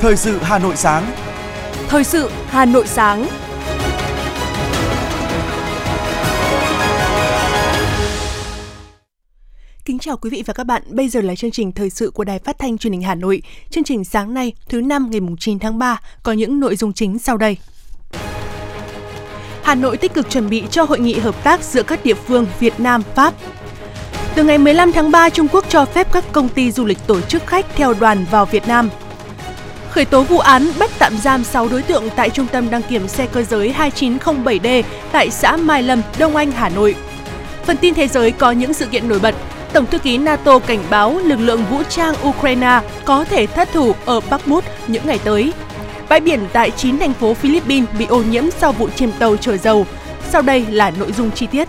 Thời sự Hà Nội sáng. Thời sự Hà Nội sáng. Kính chào quý vị và các bạn. Bây giờ là chương trình thời sự của Đài Phát thanh Truyền hình Hà Nội. Chương trình sáng nay, thứ năm ngày 9 tháng 3 có những nội dung chính sau đây. Hà Nội tích cực chuẩn bị cho hội nghị hợp tác giữa các địa phương Việt Nam, Pháp. Từ ngày 15 tháng 3, Trung Quốc cho phép các công ty du lịch tổ chức khách theo đoàn vào Việt Nam. Khởi tố vụ án bắt tạm giam 6 đối tượng tại Trung tâm đăng kiểm xe cơ giới 2907D tại xã Mai Lâm, Đông Anh, Hà Nội. Phần tin thế giới có những sự kiện nổi bật. Tổng thư ký NATO cảnh báo lực lượng vũ trang Ukraine có thể thất thủ ở Bakhmut những ngày tới. Bãi biển tại 9 thành phố Philippines bị ô nhiễm sau vụ chìm tàu chở dầu. Sau đây là nội dung chi tiết.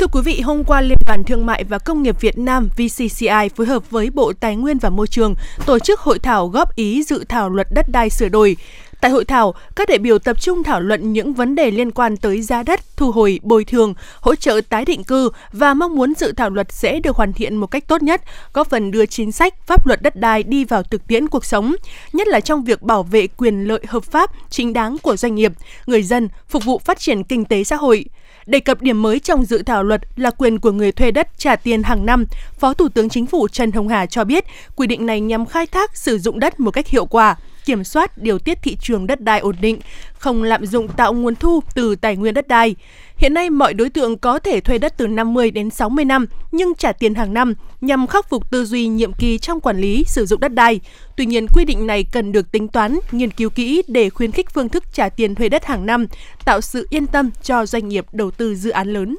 Thưa quý vị, hôm qua Liên đoàn Thương mại và Công nghiệp Việt Nam VCCI phối hợp với Bộ Tài nguyên và Môi trường tổ chức hội thảo góp ý dự thảo luật đất đai sửa đổi. Tại hội thảo, các đại biểu tập trung thảo luận những vấn đề liên quan tới giá đất, thu hồi, bồi thường, hỗ trợ tái định cư và mong muốn dự thảo luật sẽ được hoàn thiện một cách tốt nhất, góp phần đưa chính sách, pháp luật đất đai đi vào thực tiễn cuộc sống, nhất là trong việc bảo vệ quyền lợi hợp pháp, chính đáng của doanh nghiệp, người dân, phục vụ phát triển kinh tế xã hội. Đề cập điểm mới trong dự thảo luật là quyền của người thuê đất trả tiền hàng năm, Phó Thủ tướng Chính phủ Trần Hồng Hà cho biết quy định này nhằm khai thác sử dụng đất một cách hiệu quả, kiểm soát điều tiết thị trường đất đai ổn định, không lạm dụng tạo nguồn thu từ tài nguyên đất đai. Hiện nay mọi đối tượng có thể thuê đất từ 50 đến 60 năm nhưng trả tiền hàng năm nhằm khắc phục tư duy nhiệm kỳ trong quản lý sử dụng đất đai. Tuy nhiên quy định này cần được tính toán, nghiên cứu kỹ để khuyến khích phương thức trả tiền thuê đất hàng năm, tạo sự yên tâm cho doanh nghiệp đầu tư dự án lớn.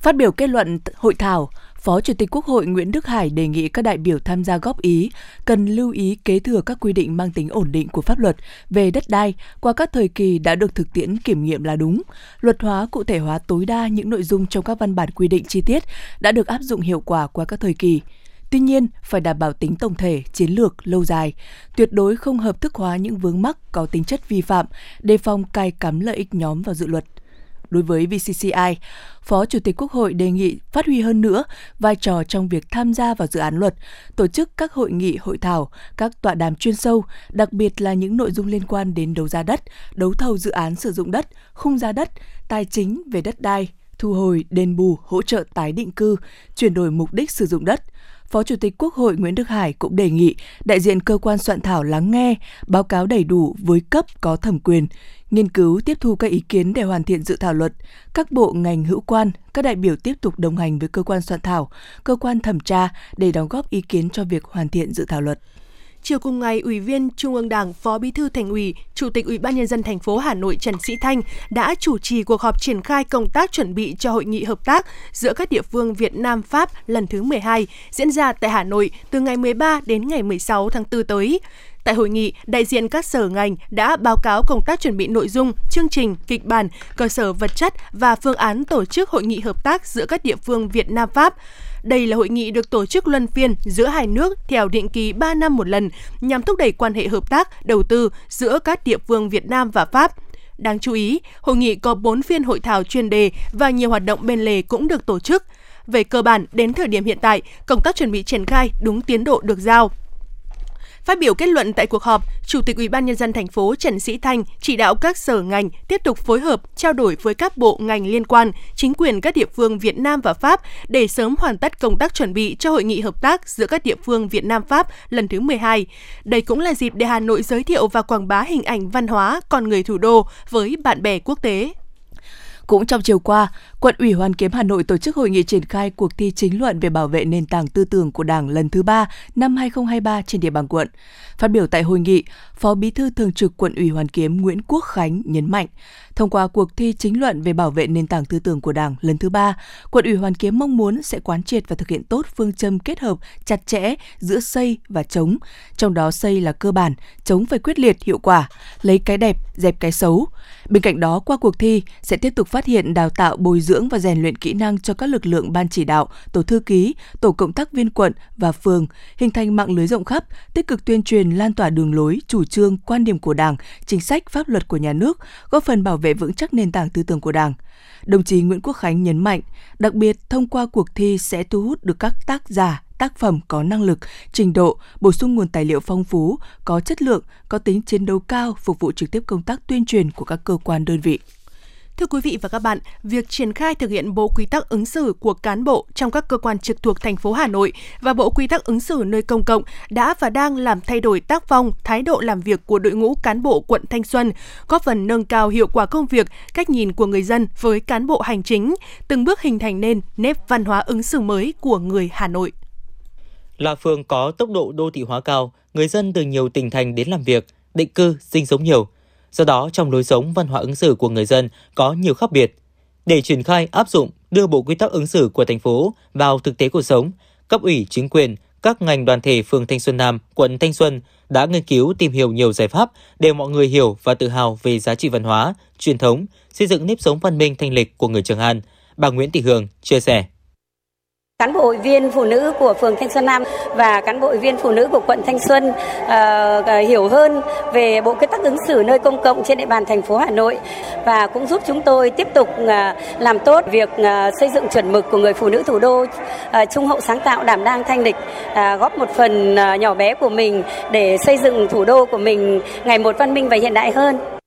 Phát biểu kết luận hội thảo, Phó Chủ tịch Quốc hội Nguyễn Đức Hải đề nghị các đại biểu tham gia góp ý cần lưu ý kế thừa các quy định mang tính ổn định của pháp luật về đất đai qua các thời kỳ đã được thực tiễn kiểm nghiệm là đúng, luật hóa cụ thể hóa tối đa những nội dung trong các văn bản quy định chi tiết đã được áp dụng hiệu quả qua các thời kỳ. Tuy nhiên, phải đảm bảo tính tổng thể, chiến lược, lâu dài, tuyệt đối không hợp thức hóa những vướng mắc có tính chất vi phạm, đề phòng cài cắm lợi ích nhóm vào dự luật – Đối với VCCI, Phó Chủ tịch Quốc hội đề nghị phát huy hơn nữa vai trò trong việc tham gia vào dự án luật, tổ chức các hội nghị hội thảo, các tọa đàm chuyên sâu, đặc biệt là những nội dung liên quan đến đấu giá đất, đấu thầu dự án sử dụng đất, khung giá đất, tài chính về đất đai, thu hồi, đền bù, hỗ trợ tái định cư, chuyển đổi mục đích sử dụng đất – Phó Chủ tịch Quốc hội Nguyễn Đức Hải cũng đề nghị đại diện cơ quan soạn thảo lắng nghe, báo cáo đầy đủ với cấp có thẩm quyền, nghiên cứu tiếp thu các ý kiến để hoàn thiện dự thảo luật. Các bộ ngành hữu quan, các đại biểu tiếp tục đồng hành với cơ quan soạn thảo, cơ quan thẩm tra để đóng góp ý kiến cho việc hoàn thiện dự thảo luật. Chiều cùng ngày, Ủy viên Trung ương Đảng, Phó Bí thư Thành ủy, Chủ tịch Ủy ban nhân dân thành phố Hà Nội Trần Sĩ Thanh đã chủ trì cuộc họp triển khai công tác chuẩn bị cho hội nghị hợp tác giữa các địa phương Việt Nam Pháp lần thứ 12 diễn ra tại Hà Nội từ ngày 13 đến ngày 16 tháng 4 tới. Tại hội nghị, đại diện các sở ngành đã báo cáo công tác chuẩn bị nội dung, chương trình, kịch bản, cơ sở vật chất và phương án tổ chức hội nghị hợp tác giữa các địa phương Việt Nam Pháp. Đây là hội nghị được tổ chức luân phiên giữa hai nước theo định kỳ 3 năm một lần nhằm thúc đẩy quan hệ hợp tác, đầu tư giữa các địa phương Việt Nam và Pháp. Đáng chú ý, hội nghị có 4 phiên hội thảo chuyên đề và nhiều hoạt động bên lề cũng được tổ chức. Về cơ bản, đến thời điểm hiện tại, công tác chuẩn bị triển khai đúng tiến độ được giao. Phát biểu kết luận tại cuộc họp, Chủ tịch Ủy ban nhân dân thành phố Trần Sĩ Thanh chỉ đạo các sở ngành tiếp tục phối hợp, trao đổi với các bộ ngành liên quan, chính quyền các địa phương Việt Nam và Pháp để sớm hoàn tất công tác chuẩn bị cho hội nghị hợp tác giữa các địa phương Việt Nam Pháp lần thứ 12. Đây cũng là dịp để Hà Nội giới thiệu và quảng bá hình ảnh văn hóa con người thủ đô với bạn bè quốc tế. Cũng trong chiều qua, Quận ủy Hoàn Kiếm Hà Nội tổ chức hội nghị triển khai cuộc thi chính luận về bảo vệ nền tảng tư tưởng của Đảng lần thứ ba năm 2023 trên địa bàn quận. Phát biểu tại hội nghị, Phó Bí thư Thường trực Quận ủy Hoàn Kiếm Nguyễn Quốc Khánh nhấn mạnh, thông qua cuộc thi chính luận về bảo vệ nền tảng tư tưởng của Đảng lần thứ ba, Quận ủy Hoàn Kiếm mong muốn sẽ quán triệt và thực hiện tốt phương châm kết hợp chặt chẽ giữa xây và chống, trong đó xây là cơ bản, chống phải quyết liệt hiệu quả, lấy cái đẹp dẹp cái xấu. Bên cạnh đó, qua cuộc thi sẽ tiếp tục phát hiện đào tạo bồi dưỡng và rèn luyện kỹ năng cho các lực lượng ban chỉ đạo, tổ thư ký, tổ cộng tác viên quận và phường, hình thành mạng lưới rộng khắp, tích cực tuyên truyền lan tỏa đường lối, chủ trương, quan điểm của Đảng, chính sách, pháp luật của nhà nước, góp phần bảo vệ vững chắc nền tảng tư tưởng của Đảng. Đồng chí Nguyễn Quốc Khánh nhấn mạnh, đặc biệt thông qua cuộc thi sẽ thu hút được các tác giả, tác phẩm có năng lực, trình độ, bổ sung nguồn tài liệu phong phú, có chất lượng, có tính chiến đấu cao, phục vụ trực tiếp công tác tuyên truyền của các cơ quan đơn vị. Thưa quý vị và các bạn, việc triển khai thực hiện Bộ Quy tắc ứng xử của cán bộ trong các cơ quan trực thuộc thành phố Hà Nội và Bộ Quy tắc ứng xử nơi công cộng đã và đang làm thay đổi tác phong, thái độ làm việc của đội ngũ cán bộ quận Thanh Xuân, góp phần nâng cao hiệu quả công việc, cách nhìn của người dân với cán bộ hành chính, từng bước hình thành nên nếp văn hóa ứng xử mới của người Hà Nội. Là phường có tốc độ đô thị hóa cao, người dân từ nhiều tỉnh thành đến làm việc, định cư, sinh sống nhiều – Do đó, trong lối sống văn hóa ứng xử của người dân có nhiều khác biệt. Để triển khai, áp dụng, đưa bộ quy tắc ứng xử của thành phố vào thực tế cuộc sống, cấp ủy chính quyền, các ngành đoàn thể phường Thanh Xuân Nam, quận Thanh Xuân đã nghiên cứu tìm hiểu nhiều giải pháp để mọi người hiểu và tự hào về giá trị văn hóa, truyền thống, xây dựng nếp sống văn minh thanh lịch của người Trường An. Bà Nguyễn Thị Hương chia sẻ cán bộ hội viên phụ nữ của phường Thanh Xuân Nam và cán bộ hội viên phụ nữ của quận Thanh Xuân uh, hiểu hơn về bộ quy tắc ứng xử nơi công cộng trên địa bàn thành phố Hà Nội và cũng giúp chúng tôi tiếp tục uh, làm tốt việc uh, xây dựng chuẩn mực của người phụ nữ thủ đô uh, trung hậu sáng tạo đảm đang thanh lịch uh, góp một phần uh, nhỏ bé của mình để xây dựng thủ đô của mình ngày một văn minh và hiện đại hơn.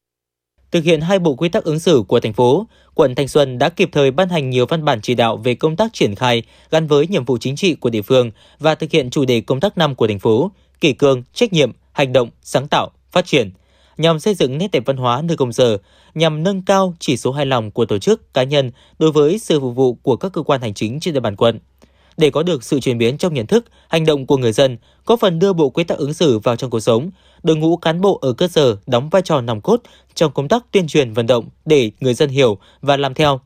Thực hiện hai bộ quy tắc ứng xử của thành phố, quận Thanh Xuân đã kịp thời ban hành nhiều văn bản chỉ đạo về công tác triển khai gắn với nhiệm vụ chính trị của địa phương và thực hiện chủ đề công tác năm của thành phố, kỷ cương, trách nhiệm, hành động, sáng tạo, phát triển nhằm xây dựng nét đẹp văn hóa nơi công sở, nhằm nâng cao chỉ số hài lòng của tổ chức, cá nhân đối với sự phục vụ của các cơ quan hành chính trên địa bàn quận. Để có được sự chuyển biến trong nhận thức, hành động của người dân, có phần đưa bộ quy tắc ứng xử vào trong cuộc sống, đội ngũ cán bộ ở cơ sở đóng vai trò nòng cốt trong công tác tuyên truyền vận động để người dân hiểu và làm theo.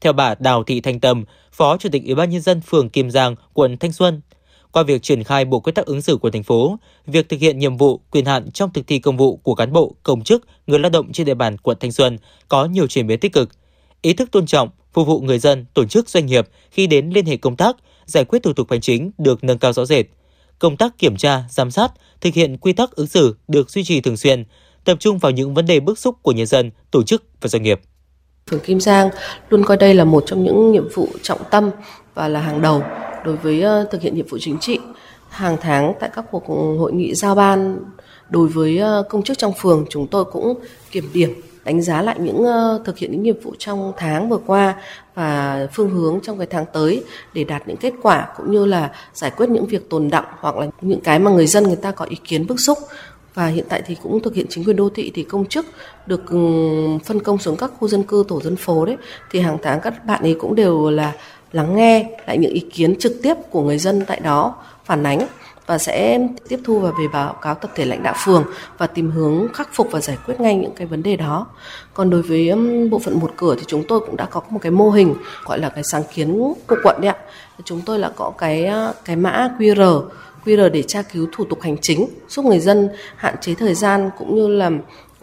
Theo bà Đào Thị Thanh Tâm, Phó Chủ tịch Ủy ban nhân dân phường Kim Giang, quận Thanh Xuân, qua việc triển khai bộ quy tắc ứng xử của thành phố, việc thực hiện nhiệm vụ, quyền hạn trong thực thi công vụ của cán bộ, công chức, người lao động trên địa bàn quận Thanh Xuân có nhiều chuyển biến tích cực. Ý thức tôn trọng, phục vụ người dân, tổ chức doanh nghiệp khi đến liên hệ công tác, giải quyết thủ tục hành chính được nâng cao rõ rệt. Công tác kiểm tra, giám sát, thực hiện quy tắc ứng xử được duy trì thường xuyên, tập trung vào những vấn đề bức xúc của nhân dân, tổ chức và doanh nghiệp. Phường Kim Giang luôn coi đây là một trong những nhiệm vụ trọng tâm và là hàng đầu đối với ờ, thực hiện nhiệm vụ chính trị. Hàng tháng tại các cuộc hội nghị giao ban đối với ờ, công chức trong phường chúng tôi cũng kiểm điểm đánh giá lại những uh, thực hiện những nhiệm vụ trong tháng vừa qua và phương hướng trong cái tháng tới để đạt những kết quả cũng như là giải quyết những việc tồn động hoặc là những cái mà người dân người ta có ý kiến bức xúc. Và hiện tại thì cũng thực hiện chính quyền đô thị thì công chức được ừ, phân công xuống các khu dân cư tổ dân phố đấy. Thì hàng tháng các bạn ấy cũng đều là lắng nghe lại những ý kiến trực tiếp của người dân tại đó phản ánh và sẽ tiếp thu và về báo cáo tập thể lãnh đạo phường và tìm hướng khắc phục và giải quyết ngay những cái vấn đề đó. Còn đối với bộ phận một cửa thì chúng tôi cũng đã có một cái mô hình gọi là cái sáng kiến của quận đấy ạ. Chúng tôi là có cái cái mã QR QR để tra cứu thủ tục hành chính, giúp người dân hạn chế thời gian cũng như là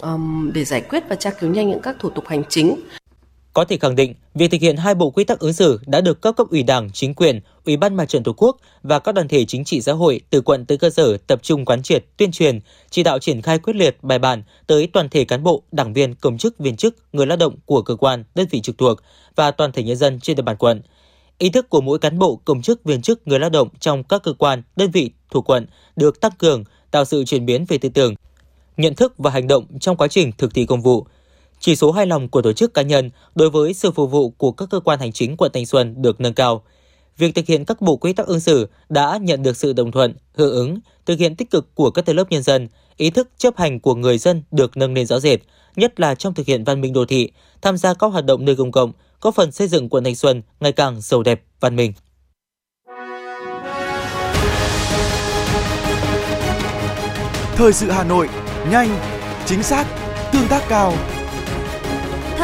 um, để giải quyết và tra cứu nhanh những các thủ tục hành chính. Có thể khẳng định, việc thực hiện hai bộ quy tắc ứng xử đã được các cấp ủy Đảng, chính quyền, Ủy ban Mặt trận Tổ quốc và các đoàn thể chính trị xã hội từ quận tới cơ sở tập trung quán triệt, tuyên truyền, chỉ đạo triển khai quyết liệt bài bản tới toàn thể cán bộ, đảng viên, công chức, viên chức, người lao động của cơ quan, đơn vị trực thuộc và toàn thể nhân dân trên địa bàn quận. Ý thức của mỗi cán bộ, công chức, viên chức, người lao động trong các cơ quan, đơn vị thuộc quận được tăng cường, tạo sự chuyển biến về tư tưởng, nhận thức và hành động trong quá trình thực thi công vụ. Chỉ số hài lòng của tổ chức cá nhân đối với sự phục vụ của các cơ quan hành chính quận Thanh Xuân được nâng cao. Việc thực hiện các bộ quy tắc ứng xử đã nhận được sự đồng thuận, hưởng ứng, thực hiện tích cực của các tầng lớp nhân dân, ý thức chấp hành của người dân được nâng lên rõ rệt, nhất là trong thực hiện văn minh đô thị, tham gia các hoạt động nơi công cộng, có phần xây dựng quận Thanh Xuân ngày càng giàu đẹp, văn minh. Thời sự Hà Nội, nhanh, chính xác, tương tác cao.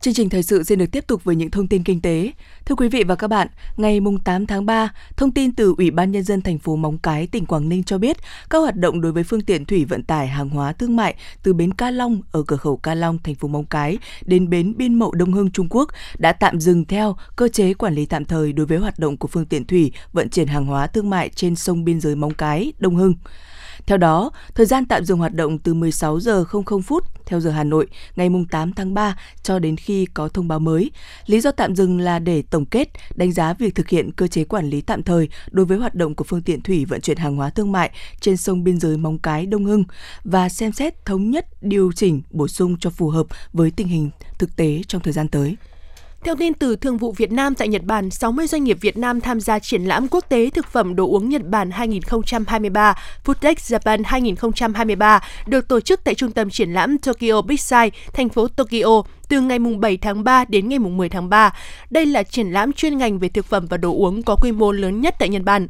Chương trình thời sự xin được tiếp tục với những thông tin kinh tế. Thưa quý vị và các bạn, ngày 8 tháng 3, thông tin từ Ủy ban Nhân dân thành phố Móng Cái, tỉnh Quảng Ninh cho biết các hoạt động đối với phương tiện thủy vận tải hàng hóa thương mại từ bến Ca Long ở cửa khẩu Ca Long, thành phố Móng Cái đến bến Biên Mậu Đông Hưng, Trung Quốc đã tạm dừng theo cơ chế quản lý tạm thời đối với hoạt động của phương tiện thủy vận chuyển hàng hóa thương mại trên sông biên giới Móng Cái, Đông Hưng. Theo đó, thời gian tạm dừng hoạt động từ 16 giờ 00 phút theo giờ Hà Nội ngày 8 tháng 3 cho đến khi có thông báo mới. Lý do tạm dừng là để tổng kết, đánh giá việc thực hiện cơ chế quản lý tạm thời đối với hoạt động của phương tiện thủy vận chuyển hàng hóa thương mại trên sông biên giới Móng Cái, Đông Hưng và xem xét thống nhất điều chỉnh bổ sung cho phù hợp với tình hình thực tế trong thời gian tới. Theo tin từ Thương vụ Việt Nam tại Nhật Bản, 60 doanh nghiệp Việt Nam tham gia triển lãm quốc tế thực phẩm đồ uống Nhật Bản 2023 Foodtech Japan 2023 được tổ chức tại trung tâm triển lãm Tokyo Big Sight, thành phố Tokyo từ ngày 7 tháng 3 đến ngày 10 tháng 3. Đây là triển lãm chuyên ngành về thực phẩm và đồ uống có quy mô lớn nhất tại Nhật Bản.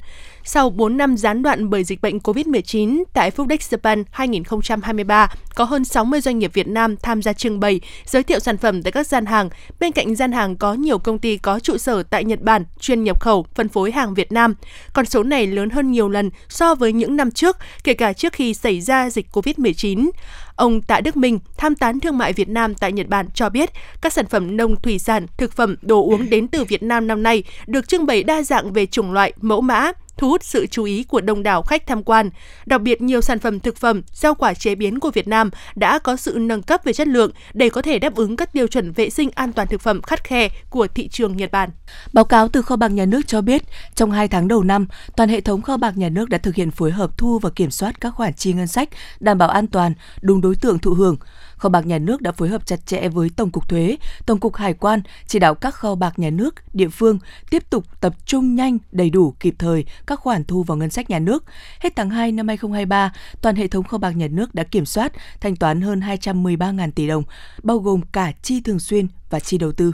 Sau 4 năm gián đoạn bởi dịch bệnh COVID-19, tại Fooddex Japan 2023 có hơn 60 doanh nghiệp Việt Nam tham gia trưng bày, giới thiệu sản phẩm tại các gian hàng. Bên cạnh gian hàng có nhiều công ty có trụ sở tại Nhật Bản chuyên nhập khẩu, phân phối hàng Việt Nam. Con số này lớn hơn nhiều lần so với những năm trước, kể cả trước khi xảy ra dịch COVID-19. Ông Tạ Đức Minh, tham tán thương mại Việt Nam tại Nhật Bản cho biết, các sản phẩm nông thủy sản, thực phẩm, đồ uống đến từ Việt Nam năm nay được trưng bày đa dạng về chủng loại, mẫu mã, thu hút sự chú ý của đông đảo khách tham quan. Đặc biệt nhiều sản phẩm thực phẩm, rau quả chế biến của Việt Nam đã có sự nâng cấp về chất lượng để có thể đáp ứng các tiêu chuẩn vệ sinh an toàn thực phẩm khắt khe của thị trường Nhật Bản. Báo cáo từ kho bạc nhà nước cho biết, trong 2 tháng đầu năm, toàn hệ thống kho bạc nhà nước đã thực hiện phối hợp thu và kiểm soát các khoản chi ngân sách, đảm bảo an toàn, đúng đối tượng thụ hưởng. Kho bạc nhà nước đã phối hợp chặt chẽ với Tổng cục Thuế, Tổng cục Hải quan, chỉ đạo các kho bạc nhà nước, địa phương tiếp tục tập trung nhanh, đầy đủ, kịp thời các khoản thu vào ngân sách nhà nước. Hết tháng 2 năm 2023, toàn hệ thống kho bạc nhà nước đã kiểm soát, thanh toán hơn 213.000 tỷ đồng, bao gồm cả chi thường xuyên và chi đầu tư.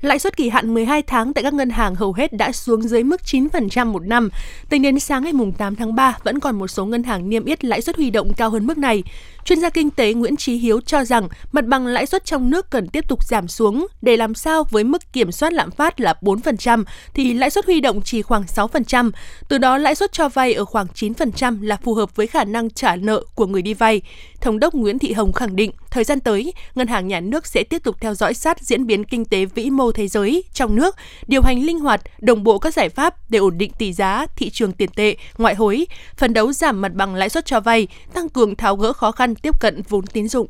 Lãi suất kỳ hạn 12 tháng tại các ngân hàng hầu hết đã xuống dưới mức 9% một năm. Tính đến sáng ngày 8 tháng 3, vẫn còn một số ngân hàng niêm yết lãi suất huy động cao hơn mức này. Chuyên gia kinh tế Nguyễn Trí Hiếu cho rằng mặt bằng lãi suất trong nước cần tiếp tục giảm xuống để làm sao với mức kiểm soát lạm phát là 4% thì lãi suất huy động chỉ khoảng 6%, từ đó lãi suất cho vay ở khoảng 9% là phù hợp với khả năng trả nợ của người đi vay. Thống đốc Nguyễn Thị Hồng khẳng định, thời gian tới, ngân hàng nhà nước sẽ tiếp tục theo dõi sát diễn biến kinh tế vĩ mô thế giới, trong nước, điều hành linh hoạt, đồng bộ các giải pháp để ổn định tỷ giá, thị trường tiền tệ, ngoại hối, phấn đấu giảm mặt bằng lãi suất cho vay, tăng cường tháo gỡ khó khăn tiếp cận vốn tín dụng.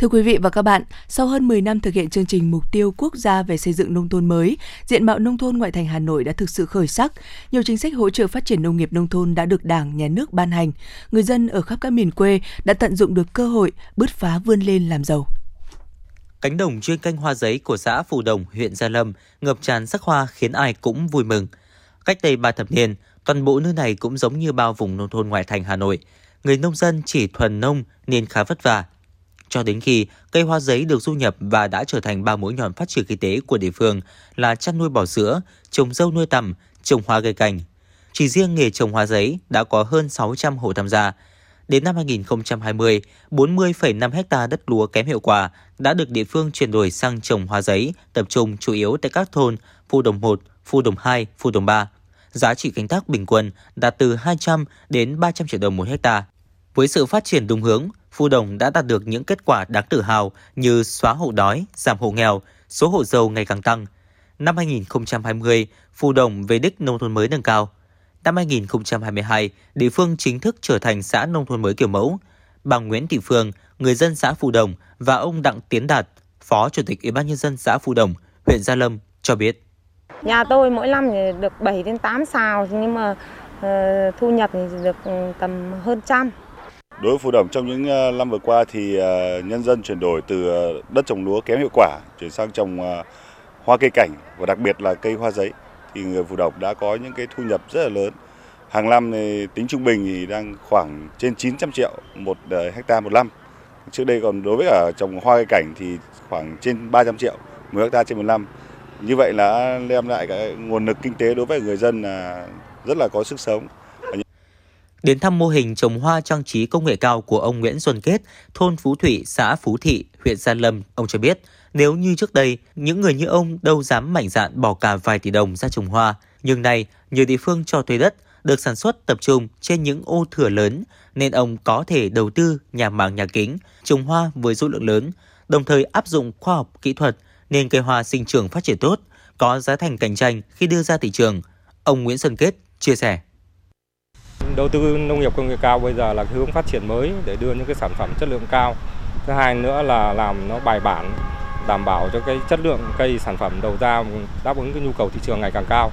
Thưa quý vị và các bạn, sau hơn 10 năm thực hiện chương trình mục tiêu quốc gia về xây dựng nông thôn mới, diện mạo nông thôn ngoại thành Hà Nội đã thực sự khởi sắc. Nhiều chính sách hỗ trợ phát triển nông nghiệp nông thôn đã được Đảng, Nhà nước ban hành. Người dân ở khắp các miền quê đã tận dụng được cơ hội bứt phá vươn lên làm giàu. Cánh đồng chuyên canh hoa giấy của xã Phù Đồng, huyện Gia Lâm ngập tràn sắc hoa khiến ai cũng vui mừng. Cách đây 3 thập niên, toàn bộ nơi này cũng giống như bao vùng nông thôn ngoại thành Hà Nội. Người nông dân chỉ thuần nông nên khá vất vả. Cho đến khi cây hoa giấy được du nhập và đã trở thành ba mũi nhọn phát triển kinh tế của địa phương là chăn nuôi bò sữa, trồng dâu nuôi tầm, trồng hoa cây cảnh. Chỉ riêng nghề trồng hoa giấy đã có hơn 600 hộ tham gia. Đến năm 2020, 40,5 hecta đất lúa kém hiệu quả đã được địa phương chuyển đổi sang trồng hoa giấy, tập trung chủ yếu tại các thôn Phu Đồng 1, Phu Đồng 2, Phu Đồng 3. Giá trị canh tác bình quân đạt từ 200 đến 300 triệu đồng một hecta. Với sự phát triển đúng hướng, Phu Đồng đã đạt được những kết quả đáng tự hào như xóa hộ đói, giảm hộ nghèo, số hộ giàu ngày càng tăng. Năm 2020, Phu Đồng về đích nông thôn mới nâng cao – Năm 2022, địa phương chính thức trở thành xã nông thôn mới kiểu mẫu. Bà Nguyễn Thị Phương, người dân xã Phù Đồng và ông Đặng Tiến Đạt, Phó Chủ tịch Ủy ban nhân dân xã Phù Đồng, huyện Gia Lâm cho biết. Nhà tôi mỗi năm được 7 đến 8 xào nhưng mà uh, thu nhập thì được tầm hơn trăm. Đối với Phù Đồng trong những ờ, năm vừa qua thì uh, nhân dân chuyển đổi từ đất trồng lúa kém hiệu quả chuyển sang trồng uh, hoa cây cảnh và đặc biệt là cây hoa giấy thì người Phù Độc đã có những cái thu nhập rất là lớn. Hàng năm thì tính trung bình thì đang khoảng trên 900 triệu một ờ, hecta một năm. Trước đây còn đối với cả trồng hoa cây cảnh thì khoảng trên 300 triệu 10 hecta trên một năm. Như vậy là đem lại cái nguồn lực kinh tế đối với người dân là rất là có sức sống. Đến thăm mô hình trồng hoa trang trí công nghệ cao của ông Nguyễn Xuân Kết, thôn Phú Thủy, xã Phú Thị, huyện Gia Lâm, ông cho biết, nếu như trước đây, những người như ông đâu dám mạnh dạn bỏ cả vài tỷ đồng ra trồng hoa, nhưng nay nhiều địa phương cho thuê đất được sản xuất tập trung trên những ô thửa lớn nên ông có thể đầu tư nhà màng nhà kính, trồng hoa với số lượng lớn, đồng thời áp dụng khoa học kỹ thuật nên cây hoa sinh trưởng phát triển tốt, có giá thành cạnh tranh khi đưa ra thị trường. Ông Nguyễn Xuân Kết chia sẻ. Đầu tư nông nghiệp công nghệ cao bây giờ là hướng phát triển mới để đưa những cái sản phẩm chất lượng cao. Thứ hai nữa là làm nó bài bản, đảm bảo cho cái chất lượng cây sản phẩm đầu ra đáp ứng cái nhu cầu thị trường ngày càng cao.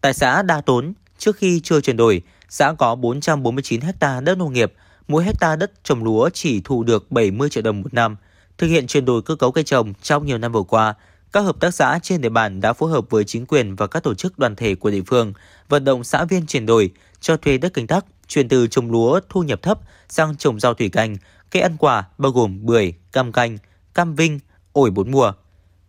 Tại xã Đa Tốn, trước khi chưa chuyển đổi, xã có 449 ha đất nông nghiệp, mỗi hecta đất trồng lúa chỉ thu được 70 triệu đồng một năm. Thực hiện chuyển đổi cơ cấu cây trồng trong nhiều năm vừa qua, các hợp tác xã trên địa bàn đã phối hợp với chính quyền và các tổ chức đoàn thể của địa phương vận động xã viên chuyển đổi, cho thuê đất canh tác, chuyển từ trồng lúa thu nhập thấp sang trồng rau thủy canh, cây ăn quả bao gồm bưởi, cam canh, cam vinh, ổi bốn mùa.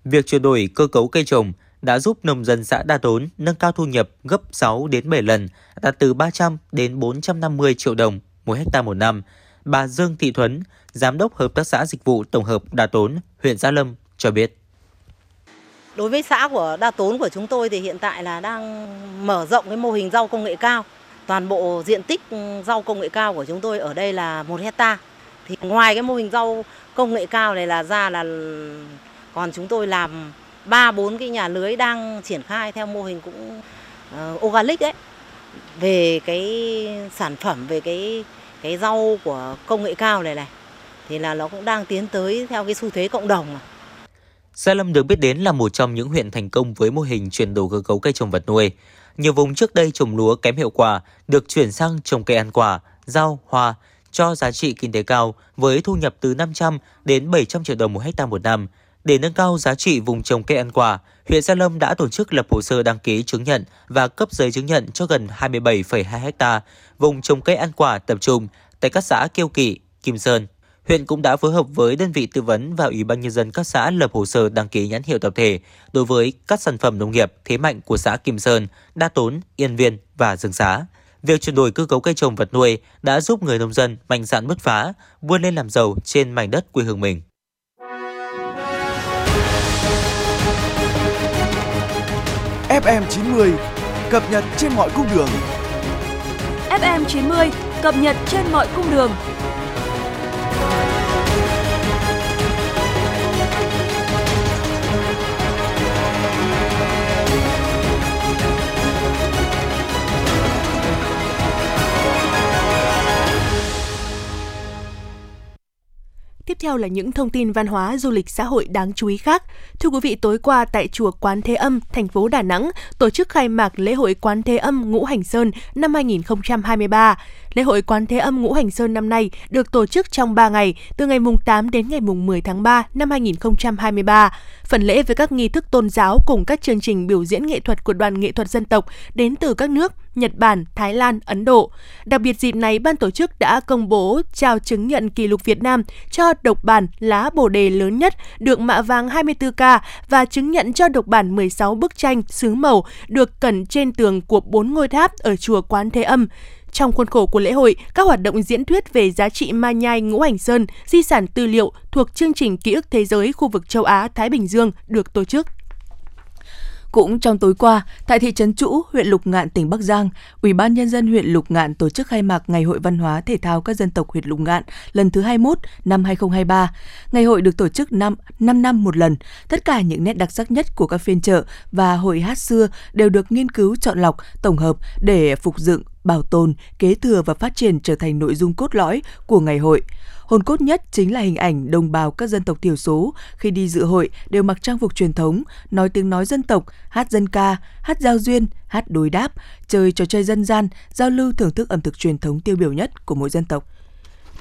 Việc chuyển đổi cơ cấu cây trồng đã giúp nông dân xã Đa Tốn nâng cao thu nhập gấp 6 đến 7 lần, đạt từ 300 đến 450 triệu đồng mỗi hecta một năm. Bà Dương Thị Thuấn, Giám đốc Hợp tác xã Dịch vụ Tổng hợp Đa Tốn, huyện Gia Lâm cho biết. Đối với xã của Đa Tốn của chúng tôi thì hiện tại là đang mở rộng cái mô hình rau công nghệ cao. Toàn bộ diện tích rau công nghệ cao của chúng tôi ở đây là một hecta. Thì ngoài cái mô hình rau công nghệ cao này là ra là còn chúng tôi làm ba bốn cái nhà lưới đang triển khai theo mô hình cũng uh, organic đấy về cái sản phẩm về cái cái rau của công nghệ cao này này thì là nó cũng đang tiến tới theo cái xu thế cộng đồng mà. Gia Lâm được biết đến là một trong những huyện thành công với mô hình chuyển đổi cơ cấu cây trồng vật nuôi. Nhiều vùng trước đây trồng lúa kém hiệu quả được chuyển sang trồng cây ăn quả, rau, hoa cho giá trị kinh tế cao với thu nhập từ 500 đến 700 triệu đồng một hecta một năm. Để nâng cao giá trị vùng trồng cây ăn quả, huyện Gia Lâm đã tổ chức lập hồ sơ đăng ký chứng nhận và cấp giấy chứng nhận cho gần 27,2 ha vùng trồng cây ăn quả tập trung tại các xã Kiêu Kỵ, Kim Sơn. Huyện cũng đã phối hợp với đơn vị tư vấn và Ủy ban nhân dân các xã lập hồ sơ đăng ký nhãn hiệu tập thể đối với các sản phẩm nông nghiệp thế mạnh của xã Kim Sơn, Đa Tốn, Yên Viên và Dương Xá. Việc chuyển đổi cơ cấu cây trồng vật nuôi đã giúp người nông dân mạnh dạn bứt phá, vươn lên làm giàu trên mảnh đất quê hương mình. FM90 cập nhật trên mọi cung đường. FM90 cập nhật trên mọi cung đường. Theo là những thông tin văn hóa du lịch xã hội đáng chú ý khác. Thưa quý vị, tối qua tại chùa Quán Thế Âm, thành phố Đà Nẵng tổ chức khai mạc lễ hội Quán Thế Âm Ngũ Hành Sơn năm 2023. Lễ hội Quán Thế Âm Ngũ Hành Sơn năm nay được tổ chức trong 3 ngày, từ ngày mùng 8 đến ngày mùng 10 tháng 3 năm 2023. Phần lễ với các nghi thức tôn giáo cùng các chương trình biểu diễn nghệ thuật của đoàn nghệ thuật dân tộc đến từ các nước Nhật Bản, Thái Lan, Ấn Độ. Đặc biệt dịp này, ban tổ chức đã công bố trao chứng nhận kỷ lục Việt Nam cho độc bản lá bồ đề lớn nhất được mạ vàng 24K và chứng nhận cho độc bản 16 bức tranh xứ màu được cẩn trên tường của bốn ngôi tháp ở chùa Quán Thế Âm. Trong khuôn khổ của lễ hội, các hoạt động diễn thuyết về giá trị ma nhai ngũ hành sơn, di sản tư liệu thuộc chương trình ký ức thế giới khu vực châu Á-Thái Bình Dương được tổ chức. Cũng trong tối qua, tại thị trấn Chũ, huyện Lục Ngạn, tỉnh Bắc Giang, Ủy ban nhân dân huyện Lục Ngạn tổ chức khai mạc Ngày hội văn hóa thể thao các dân tộc huyện Lục Ngạn lần thứ 21 năm 2023. Ngày hội được tổ chức năm 5 năm một lần. Tất cả những nét đặc sắc nhất của các phiên chợ và hội hát xưa đều được nghiên cứu chọn lọc, tổng hợp để phục dựng, bảo tồn, kế thừa và phát triển trở thành nội dung cốt lõi của ngày hội. Hồn cốt nhất chính là hình ảnh đồng bào các dân tộc thiểu số khi đi dự hội đều mặc trang phục truyền thống, nói tiếng nói dân tộc, hát dân ca, hát giao duyên, hát đối đáp, chơi trò chơi dân gian, giao lưu thưởng thức ẩm thực truyền thống tiêu biểu nhất của mỗi dân tộc.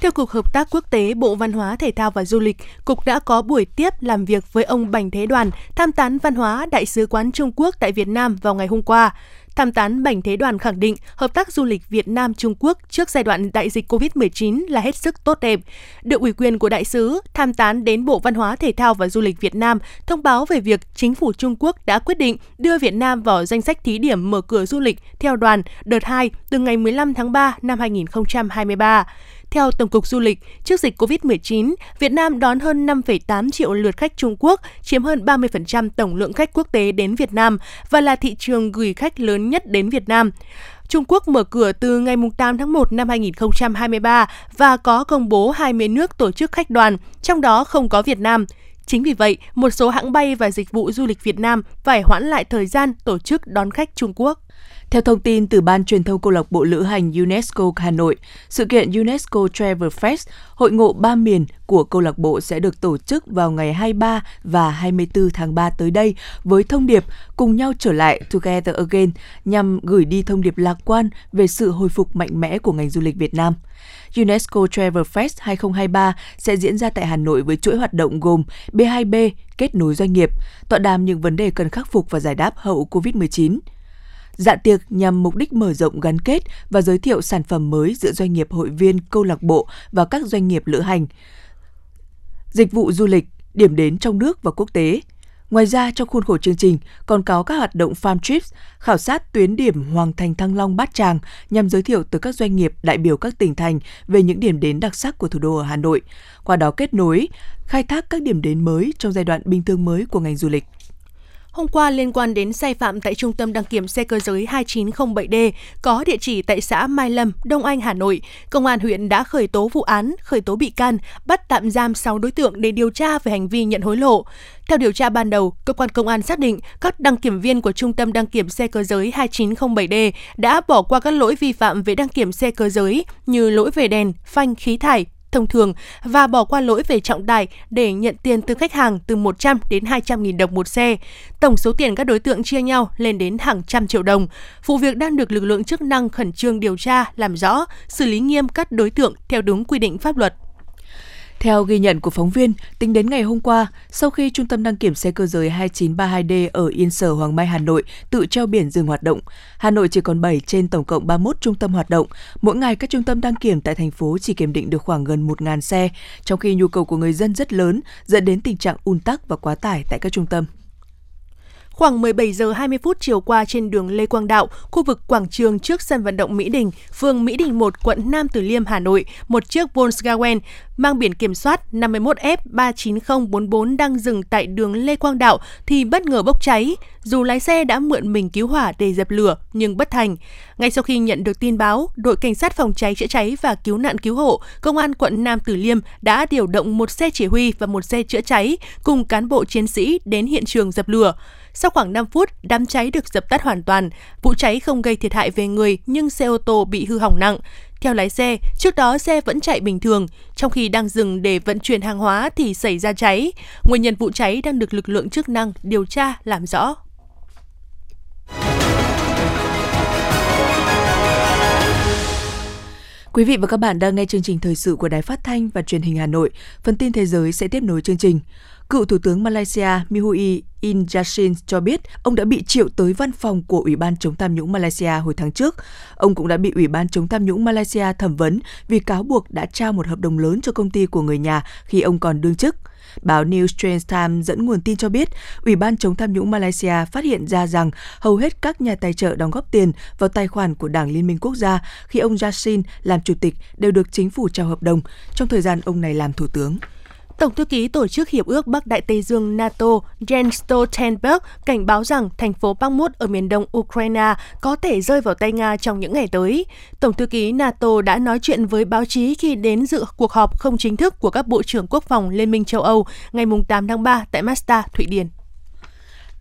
Theo Cục Hợp tác Quốc tế Bộ Văn hóa, Thể thao và Du lịch, Cục đã có buổi tiếp làm việc với ông Bành Thế Đoàn, tham tán văn hóa Đại sứ quán Trung Quốc tại Việt Nam vào ngày hôm qua tham tán Bành Thế Đoàn khẳng định hợp tác du lịch Việt Nam Trung Quốc trước giai đoạn đại dịch COVID-19 là hết sức tốt đẹp. Được ủy quyền của đại sứ, tham tán đến Bộ Văn hóa Thể thao và Du lịch Việt Nam thông báo về việc chính phủ Trung Quốc đã quyết định đưa Việt Nam vào danh sách thí điểm mở cửa du lịch theo đoàn đợt 2 từ ngày 15 tháng 3 năm 2023. Theo Tổng cục Du lịch, trước dịch COVID-19, Việt Nam đón hơn 5,8 triệu lượt khách Trung Quốc, chiếm hơn 30% tổng lượng khách quốc tế đến Việt Nam và là thị trường gửi khách lớn nhất đến Việt Nam. Trung Quốc mở cửa từ ngày 8 tháng 1 năm 2023 và có công bố 20 nước tổ chức khách đoàn, trong đó không có Việt Nam. Chính vì vậy, một số hãng bay và dịch vụ du lịch Việt Nam phải hoãn lại thời gian tổ chức đón khách Trung Quốc. Theo thông tin từ Ban truyền thông câu lạc bộ lữ hành UNESCO Hà Nội, sự kiện UNESCO Travel Fest, hội ngộ ba miền của câu lạc bộ sẽ được tổ chức vào ngày 23 và 24 tháng 3 tới đây với thông điệp cùng nhau trở lại Together Again nhằm gửi đi thông điệp lạc quan về sự hồi phục mạnh mẽ của ngành du lịch Việt Nam. UNESCO Travel Fest 2023 sẽ diễn ra tại Hà Nội với chuỗi hoạt động gồm B2B, kết nối doanh nghiệp, tọa đàm những vấn đề cần khắc phục và giải đáp hậu COVID-19, Dạ tiệc nhằm mục đích mở rộng gắn kết và giới thiệu sản phẩm mới giữa doanh nghiệp hội viên câu lạc bộ và các doanh nghiệp lữ hành. Dịch vụ du lịch, điểm đến trong nước và quốc tế. Ngoài ra, trong khuôn khổ chương trình còn có các hoạt động farm trips, khảo sát tuyến điểm Hoàng Thành Thăng Long Bát Tràng nhằm giới thiệu tới các doanh nghiệp đại biểu các tỉnh thành về những điểm đến đặc sắc của thủ đô ở Hà Nội, qua đó kết nối, khai thác các điểm đến mới trong giai đoạn bình thường mới của ngành du lịch. Hôm qua liên quan đến sai phạm tại Trung tâm đăng kiểm xe cơ giới 2907D có địa chỉ tại xã Mai Lâm, Đông Anh, Hà Nội, Công an huyện đã khởi tố vụ án, khởi tố bị can, bắt tạm giam 6 đối tượng để điều tra về hành vi nhận hối lộ. Theo điều tra ban đầu, cơ quan công an xác định các đăng kiểm viên của Trung tâm đăng kiểm xe cơ giới 2907D đã bỏ qua các lỗi vi phạm về đăng kiểm xe cơ giới như lỗi về đèn, phanh, khí thải, thông thường và bỏ qua lỗi về trọng tải để nhận tiền từ khách hàng từ 100 đến 200 nghìn đồng một xe. Tổng số tiền các đối tượng chia nhau lên đến hàng trăm triệu đồng. Vụ việc đang được lực lượng chức năng khẩn trương điều tra, làm rõ, xử lý nghiêm các đối tượng theo đúng quy định pháp luật. Theo ghi nhận của phóng viên, tính đến ngày hôm qua, sau khi Trung tâm đăng kiểm xe cơ giới 2932D ở Yên Sở Hoàng Mai Hà Nội tự treo biển dừng hoạt động, Hà Nội chỉ còn 7 trên tổng cộng 31 trung tâm hoạt động. Mỗi ngày các trung tâm đăng kiểm tại thành phố chỉ kiểm định được khoảng gần 1.000 xe, trong khi nhu cầu của người dân rất lớn, dẫn đến tình trạng ùn tắc và quá tải tại các trung tâm. Khoảng 17 giờ 20 phút chiều qua trên đường Lê Quang Đạo, khu vực quảng trường trước sân vận động Mỹ Đình, phường Mỹ Đình 1, quận Nam Từ Liêm, Hà Nội, một chiếc Volkswagen mang biển kiểm soát 51F39044 đang dừng tại đường Lê Quang Đạo thì bất ngờ bốc cháy. Dù lái xe đã mượn mình cứu hỏa để dập lửa nhưng bất thành. Ngay sau khi nhận được tin báo, đội cảnh sát phòng cháy chữa cháy và cứu nạn cứu hộ, công an quận Nam Từ Liêm đã điều động một xe chỉ huy và một xe chữa cháy cùng cán bộ chiến sĩ đến hiện trường dập lửa. Sau khoảng 5 phút, đám cháy được dập tắt hoàn toàn. Vụ cháy không gây thiệt hại về người nhưng xe ô tô bị hư hỏng nặng. Theo lái xe, trước đó xe vẫn chạy bình thường, trong khi đang dừng để vận chuyển hàng hóa thì xảy ra cháy. Nguyên nhân vụ cháy đang được lực lượng chức năng điều tra làm rõ. Quý vị và các bạn đang nghe chương trình thời sự của Đài Phát thanh và Truyền hình Hà Nội. Phần tin thế giới sẽ tiếp nối chương trình. Cựu Thủ tướng Malaysia Mihui In Yassin cho biết ông đã bị triệu tới văn phòng của Ủy ban chống tham nhũng Malaysia hồi tháng trước. Ông cũng đã bị Ủy ban chống tham nhũng Malaysia thẩm vấn vì cáo buộc đã trao một hợp đồng lớn cho công ty của người nhà khi ông còn đương chức. Báo New Straits Times dẫn nguồn tin cho biết, Ủy ban chống tham nhũng Malaysia phát hiện ra rằng hầu hết các nhà tài trợ đóng góp tiền vào tài khoản của Đảng Liên minh Quốc gia khi ông Yassin làm chủ tịch đều được chính phủ trao hợp đồng trong thời gian ông này làm thủ tướng. Tổng thư ký Tổ chức Hiệp ước Bắc Đại Tây Dương NATO Jens Stoltenberg cảnh báo rằng thành phố Bakhmut ở miền đông Ukraine có thể rơi vào tay Nga trong những ngày tới. Tổng thư ký NATO đã nói chuyện với báo chí khi đến dự cuộc họp không chính thức của các bộ trưởng quốc phòng Liên minh châu Âu ngày 8 tháng 3 tại Mazda, Thụy Điển.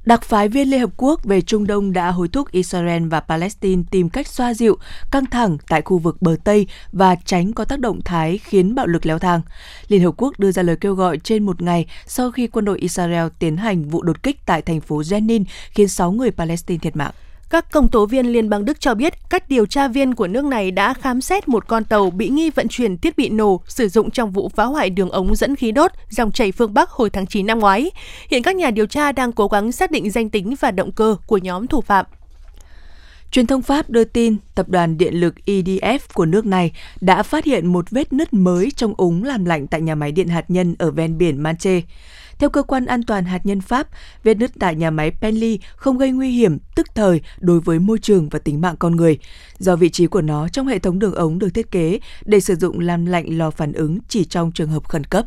Đặc phái viên Liên Hợp Quốc về Trung Đông đã hối thúc Israel và Palestine tìm cách xoa dịu, căng thẳng tại khu vực bờ Tây và tránh có tác động thái khiến bạo lực leo thang. Liên Hợp Quốc đưa ra lời kêu gọi trên một ngày sau khi quân đội Israel tiến hành vụ đột kích tại thành phố Jenin khiến 6 người Palestine thiệt mạng. Các công tố viên Liên bang Đức cho biết các điều tra viên của nước này đã khám xét một con tàu bị nghi vận chuyển thiết bị nổ sử dụng trong vụ phá hoại đường ống dẫn khí đốt dòng chảy phương Bắc hồi tháng 9 năm ngoái. Hiện các nhà điều tra đang cố gắng xác định danh tính và động cơ của nhóm thủ phạm. Truyền thông Pháp đưa tin tập đoàn điện lực EDF của nước này đã phát hiện một vết nứt mới trong ống làm lạnh tại nhà máy điện hạt nhân ở ven biển Manche. Theo cơ quan an toàn hạt nhân Pháp, vết nứt tại nhà máy Penly không gây nguy hiểm tức thời đối với môi trường và tính mạng con người, do vị trí của nó trong hệ thống đường ống được thiết kế để sử dụng làm lạnh lò phản ứng chỉ trong trường hợp khẩn cấp.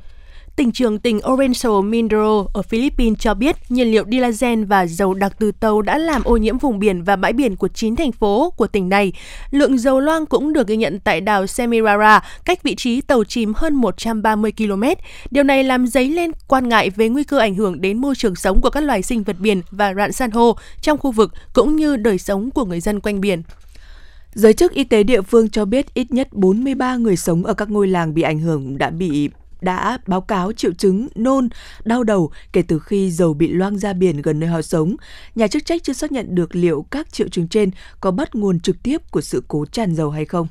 Tỉnh trưởng tỉnh Oriental Mindoro ở Philippines cho biết nhiên liệu diesel và dầu đặc từ tàu đã làm ô nhiễm vùng biển và bãi biển của 9 thành phố của tỉnh này. Lượng dầu loang cũng được ghi nhận tại đảo Semirara, cách vị trí tàu chìm hơn 130 km. Điều này làm dấy lên quan ngại về nguy cơ ảnh hưởng đến môi trường sống của các loài sinh vật biển và rạn san hô trong khu vực cũng như đời sống của người dân quanh biển. Giới chức y tế địa phương cho biết ít nhất 43 người sống ở các ngôi làng bị ảnh hưởng đã bị đã báo cáo triệu chứng nôn, đau đầu kể từ khi dầu bị loang ra biển gần nơi họ sống. Nhà chức trách chưa xác nhận được liệu các triệu chứng trên có bắt nguồn trực tiếp của sự cố tràn dầu hay không.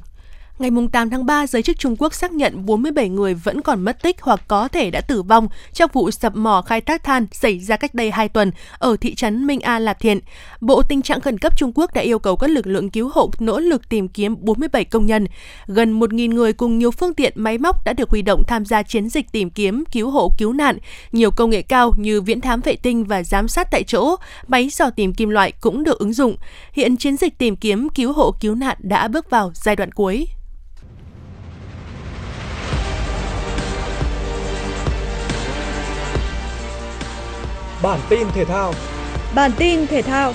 Ngày 8 tháng 3, giới chức Trung Quốc xác nhận 47 người vẫn còn mất tích hoặc có thể đã tử vong trong vụ sập mỏ khai thác than xảy ra cách đây 2 tuần ở thị trấn Minh A Lạp Thiện. Bộ Tình trạng khẩn cấp Trung Quốc đã yêu cầu các lực lượng cứu hộ nỗ lực tìm kiếm 47 công nhân. Gần 1.000 người cùng nhiều phương tiện máy móc đã được huy động tham gia chiến dịch tìm kiếm, cứu hộ, cứu nạn. Nhiều công nghệ cao như viễn thám vệ tinh và giám sát tại chỗ, máy dò tìm kim loại cũng được ứng dụng. Hiện chiến dịch tìm kiếm, cứu hộ, cứu nạn đã bước vào giai đoạn cuối. Bản tin thể thao. Bản tin thể thao.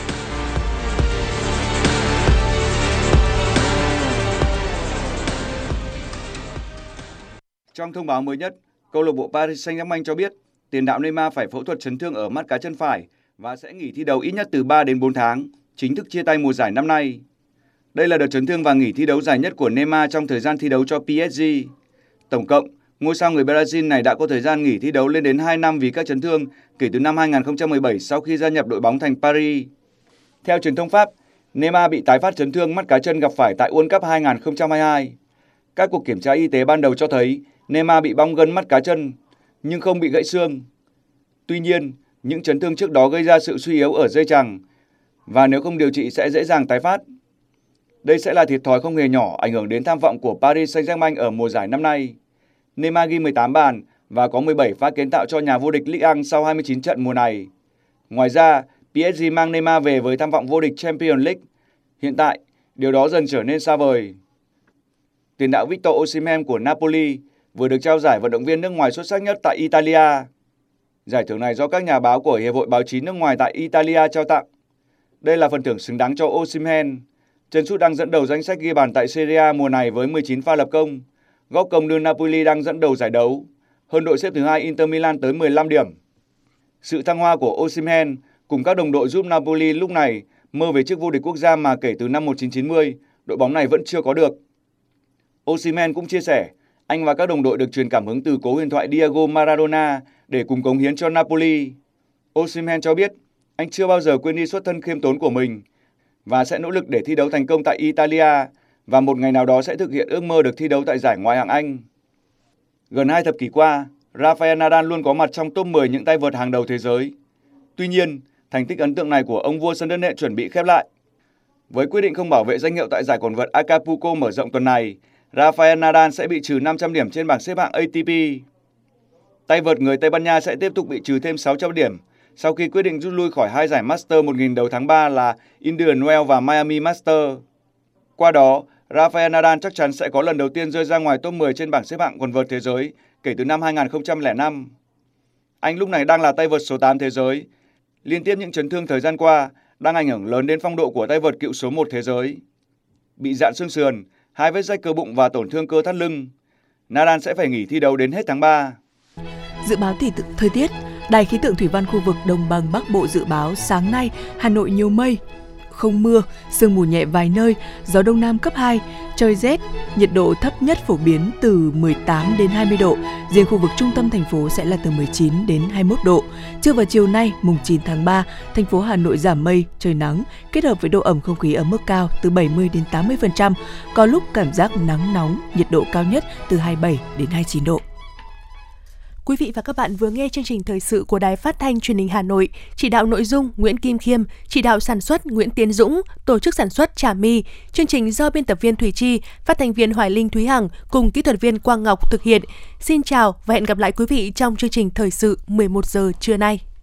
Trong thông báo mới nhất, câu lạc bộ Paris Saint-Germain cho biết tiền đạo Neymar phải phẫu thuật chấn thương ở mắt cá chân phải và sẽ nghỉ thi đấu ít nhất từ 3 đến 4 tháng, chính thức chia tay mùa giải năm nay. Đây là đợt chấn thương và nghỉ thi đấu dài nhất của Neymar trong thời gian thi đấu cho PSG. Tổng cộng, Ngôi sao người Brazil này đã có thời gian nghỉ thi đấu lên đến 2 năm vì các chấn thương kể từ năm 2017 sau khi gia nhập đội bóng thành Paris. Theo truyền thông Pháp, Neymar bị tái phát chấn thương mắt cá chân gặp phải tại World Cup 2022. Các cuộc kiểm tra y tế ban đầu cho thấy Neymar bị bong gân mắt cá chân nhưng không bị gãy xương. Tuy nhiên, những chấn thương trước đó gây ra sự suy yếu ở dây chằng và nếu không điều trị sẽ dễ dàng tái phát. Đây sẽ là thiệt thòi không hề nhỏ ảnh hưởng đến tham vọng của Paris Saint-Germain ở mùa giải năm nay. Neymar ghi 18 bàn và có 17 pha kiến tạo cho nhà vô địch Ligue 1 sau 29 trận mùa này. Ngoài ra, PSG mang Neymar về với tham vọng vô địch Champions League. Hiện tại, điều đó dần trở nên xa vời. Tiền đạo Victor Osimhen của Napoli vừa được trao giải vận động viên nước ngoài xuất sắc nhất tại Italia. Giải thưởng này do các nhà báo của Hiệp hội Báo chí nước ngoài tại Italia trao tặng. Đây là phần thưởng xứng đáng cho Osimhen. Chân sút đang dẫn đầu danh sách ghi bàn tại Serie A mùa này với 19 pha lập công góp công đưa Napoli đang dẫn đầu giải đấu, hơn đội xếp thứ hai Inter Milan tới 15 điểm. Sự thăng hoa của Osimhen cùng các đồng đội giúp Napoli lúc này mơ về chức vô địch quốc gia mà kể từ năm 1990, đội bóng này vẫn chưa có được. Osimhen cũng chia sẻ, anh và các đồng đội được truyền cảm hứng từ cố huyền thoại Diego Maradona để cùng cống hiến cho Napoli. Osimhen cho biết, anh chưa bao giờ quên đi xuất thân khiêm tốn của mình và sẽ nỗ lực để thi đấu thành công tại Italia và một ngày nào đó sẽ thực hiện ước mơ được thi đấu tại giải Ngoại hạng Anh. Gần hai thập kỷ qua, Rafael Nadal luôn có mặt trong top 10 những tay vợt hàng đầu thế giới. Tuy nhiên, thành tích ấn tượng này của ông vua sân đất nện chuẩn bị khép lại. Với quyết định không bảo vệ danh hiệu tại giải quần vợt Acapulco mở rộng tuần này, Rafael Nadal sẽ bị trừ 500 điểm trên bảng xếp hạng ATP. Tay vợt người Tây Ban Nha sẽ tiếp tục bị trừ thêm 600 điểm sau khi quyết định rút lui khỏi hai giải Master 1000 đầu tháng 3 là Indian Wells và Miami Master. Qua đó, Rafael Nadal chắc chắn sẽ có lần đầu tiên rơi ra ngoài top 10 trên bảng xếp hạng quần vợt thế giới kể từ năm 2005. Anh lúc này đang là tay vợt số 8 thế giới. Liên tiếp những chấn thương thời gian qua đang ảnh hưởng lớn đến phong độ của tay vợt cựu số 1 thế giới. Bị dạn xương sườn, hai vết rách cơ bụng và tổn thương cơ thắt lưng. Nadal sẽ phải nghỉ thi đấu đến hết tháng 3. Dự báo thì thời tiết, Đài khí tượng thủy văn khu vực Đồng bằng Bắc Bộ dự báo sáng nay Hà Nội nhiều mây, không mưa, sương mù nhẹ vài nơi, gió đông nam cấp 2, trời rét, nhiệt độ thấp nhất phổ biến từ 18 đến 20 độ, riêng khu vực trung tâm thành phố sẽ là từ 19 đến 21 độ. Trưa và chiều nay, mùng 9 tháng 3, thành phố Hà Nội giảm mây, trời nắng, kết hợp với độ ẩm không khí ở mức cao từ 70 đến 80%, có lúc cảm giác nắng nóng, nhiệt độ cao nhất từ 27 đến 29 độ. Quý vị và các bạn vừa nghe chương trình thời sự của Đài Phát thanh Truyền hình Hà Nội, chỉ đạo nội dung Nguyễn Kim Khiêm, chỉ đạo sản xuất Nguyễn Tiến Dũng, tổ chức sản xuất Trà My. Chương trình do biên tập viên Thủy Chi, phát thanh viên Hoài Linh Thúy Hằng cùng kỹ thuật viên Quang Ngọc thực hiện. Xin chào và hẹn gặp lại quý vị trong chương trình thời sự 11 giờ trưa nay.